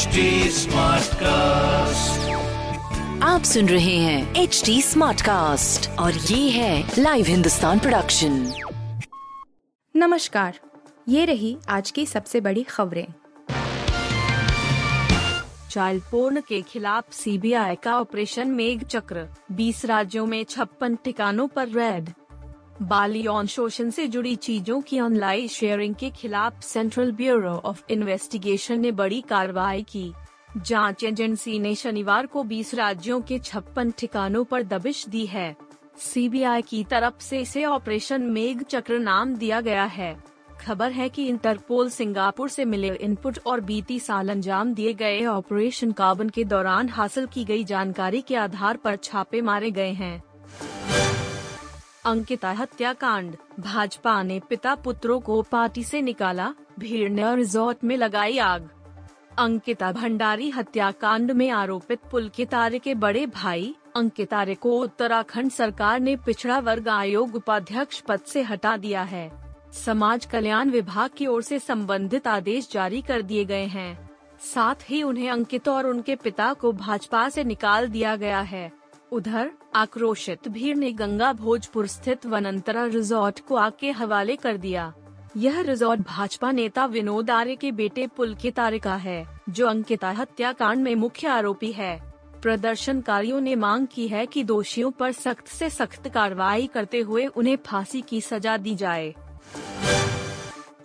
HD cast आप सुन रहे हैं एच डी स्मार्ट कास्ट और ये है लाइव हिंदुस्तान प्रोडक्शन नमस्कार ये रही आज की सबसे बड़ी खबरें। चाइल्ड पोर्न के खिलाफ सीबीआई का ऑपरेशन मेघ चक्र 20 राज्यों में छप्पन ठिकानों पर रेड बाल यौन शोषण से जुड़ी चीज़ों की ऑनलाइन शेयरिंग के खिलाफ सेंट्रल ब्यूरो ऑफ़ इन्वेस्टिगेशन ने बड़ी कार्रवाई की। जाँच एजेंसी ने शनिवार को 20 राज्यों के छप्पन ठिकानों पर दबिश दी है। सीबीआई की तरफ़ से इसे ऑपरेशन मेघ चक्र नाम दिया गया है। खबर है कि इंटरपोल सिंगापुर से मिले इनपुट और बीती साल अंजाम दिए गए ऑपरेशन कार्बन के दौरान हासिल की गई जानकारी के आधार पर छापे मारे गए हैं। अंकिता हत्याकांड। भाजपा ने पिता पुत्रों को पार्टी से निकाला भीड़ ने रिजॉर्ट में लगाई आग। अंकिता भंडारी हत्याकांड में आरोपित पुलकितारे के बड़े भाई अंकितारे को उत्तराखंड सरकार ने पिछड़ा वर्ग आयोग उपाध्यक्ष पद से हटा दिया है। समाज कल्याण विभाग की ओर से संबंधित आदेश जारी कर दिए गए हैं। साथ ही उन्हें अंकित और उनके पिता को भाजपा से निकाल दिया गया है। उधर, आक्रोशित भीड़ ने गंगा भोजपुर स्थित वनंतरा रिजॉर्ट को आग के हवाले कर दिया। यह रिजॉर्ट भाजपा नेता विनोद आर्य के बेटे पुलकित आर्य का है, जो अंकिता हत्याकांड में मुख्य आरोपी है। प्रदर्शनकारियों ने मांग की है कि दोषियों पर सख्त से सख्त कार्रवाई करते हुए उन्हें फांसी की सजा दी जाए।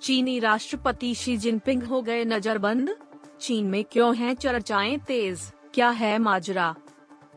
चीनी राष्ट्रपति शी जिनपिंग हो गए नजरबंद? चीन में क्यों हैं चर्चाएँ तेज? क्या है माजरा?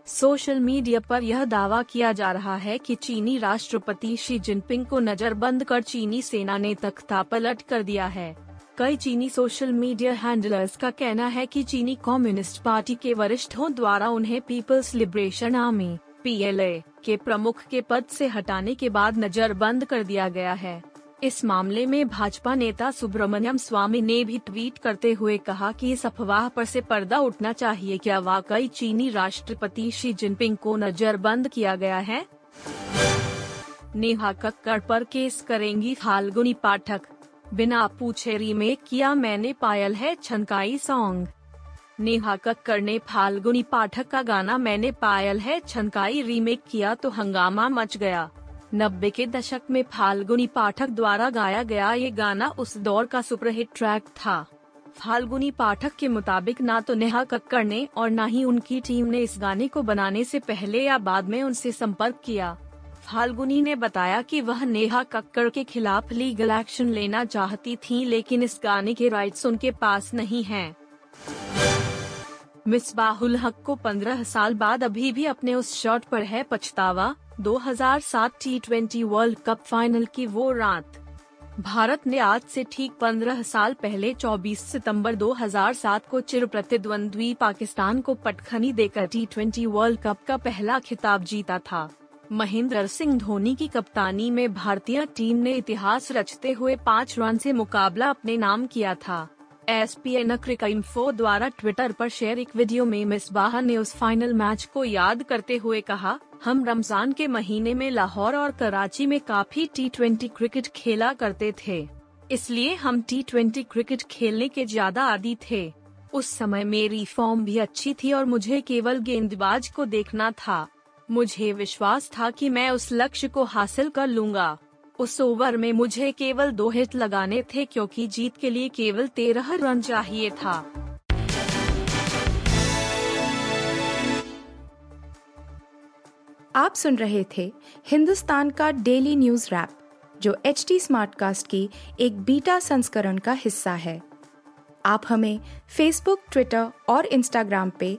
सोशल मीडिया पर यह दावा किया जा रहा है कि चीनी राष्ट्रपति शी जिनपिंग को नजरबंद कर चीनी सेना ने तख्ता पलट कर दिया है। कई चीनी सोशल मीडिया हैंडलर्स का कहना है कि चीनी कम्युनिस्ट पार्टी के वरिष्ठों द्वारा उन्हें पीपल्स लिबरेशन आर्मी, पीएलए, के प्रमुख के पद से हटाने के बाद नजरबंद कर दिया गया है। इस मामले में भाजपा नेता सुब्रमण्यम स्वामी ने भी ट्वीट करते हुए कहा कि इस अफवाह पर से पर्दा उठना चाहिए। क्या वाकई चीनी राष्ट्रपति शी जिनपिंग को नजरबंद किया गया है? नेहा कक्कड़ पर केस करेंगी फाल्गुनी पाठक। बिना पूछे रीमेक किया मैंने पायल है छनकाई सॉन्ग नेहा कक्कड़ ने फाल्गुनी पाठक का गाना मैंने पायल है छनकाई रीमेक किया तो हंगामा मच गया। नब्बे के दशक में फाल्गुनी पाठक द्वारा गाया गया ये गाना उस दौर का सुपरहिट ट्रैक था। फाल्गुनी पाठक के मुताबिक ना तो नेहा कक्कड़ ने और न ही उनकी टीम ने इस गाने को बनाने से पहले या बाद में उनसे संपर्क किया। फाल्गुनी ने बताया कि वह नेहा कक्कड़ के खिलाफ लीगल एक्शन लेना चाहती थी, लेकिन इस गाने के राइट्स उनके पास नहीं हैं। मिसबाहुल हक को 15 साल बाद अभी भी अपने उस शॉट पर है पछतावा। 2007 टी वर्ल्ड कप फाइनल की वो रात। भारत ने आज से ठीक 15 साल पहले 24 सितंबर 2007 को चिर प्रतिद्वंद्वी पाकिस्तान को पटखनी देकर टी वर्ल्ड कप का पहला खिताब जीता था। महेंद्र सिंह धोनी की कप्तानी में भारतीय टीम ने इतिहास रचते हुए पाँच रन से मुकाबला अपने नाम किया था। एस पी एन क्रिकइंफो द्वारा ट्विटर पर शेयर एक वीडियो में मिस मिसबाह ने उस फाइनल मैच को याद करते हुए कहा, हम रमज़ान के महीने में लाहौर और कराची में काफ़ी टी ट्वेंटी क्रिकेट खेला करते थे। इसलिए हम टी ट्वेंटी क्रिकेट खेलने के ज़्यादा आदि थे। उस समय मेरी फॉर्म भी अच्छी थी और मुझे केवल गेंदबाज को देखना था। मुझे विश्वास था कि मैं उस लक्ष्य को हासिल कर लूँगा। उस ओवर में मुझे केवल दो हिट लगाने थे क्योंकि जीत के लिए केवल तेरह रन चाहिए था। आप सुन रहे थे हिंदुस्तान का डेली न्यूज़ रैप, जो एच टी स्मार्टकास्ट की एक बीटा संस्करण का हिस्सा है। आप हमें फेसबुक ट्विटर और इंस्टाग्राम पे